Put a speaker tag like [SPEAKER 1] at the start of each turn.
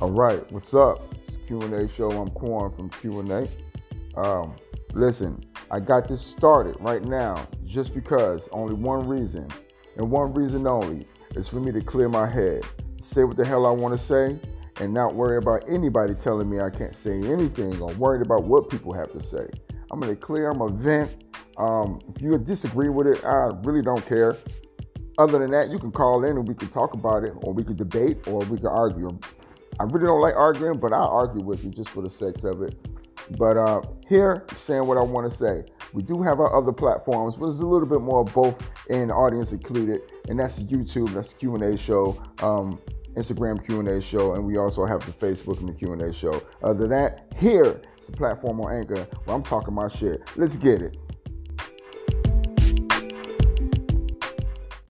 [SPEAKER 1] All right, what's up? It's Q&A show. I'm Quan from Q&A. Um, listen, I got this started right now just because only one reason, and one reason only, is for me to clear my head, say what the hell I want to say, and not worry about anybody telling me I can't say anything or worried about what people have to say. I'm gonna clear. I'm a vent. Um, if you disagree with it, I really don't care. Other than that, you can call in and we can talk about it, or we can debate, or we can argue. I really don't like arguing, but I'll argue with you just for the sex of it. But uh, here, saying what I want to say. We do have our other platforms, but there's a little bit more both in audience included, and that's YouTube, that's the Q&A show, um, Instagram Q&A show, and we also have the Facebook and the Q&A show. Other than that, here, it's a platform on Anchor where I'm talking my shit. Let's get it.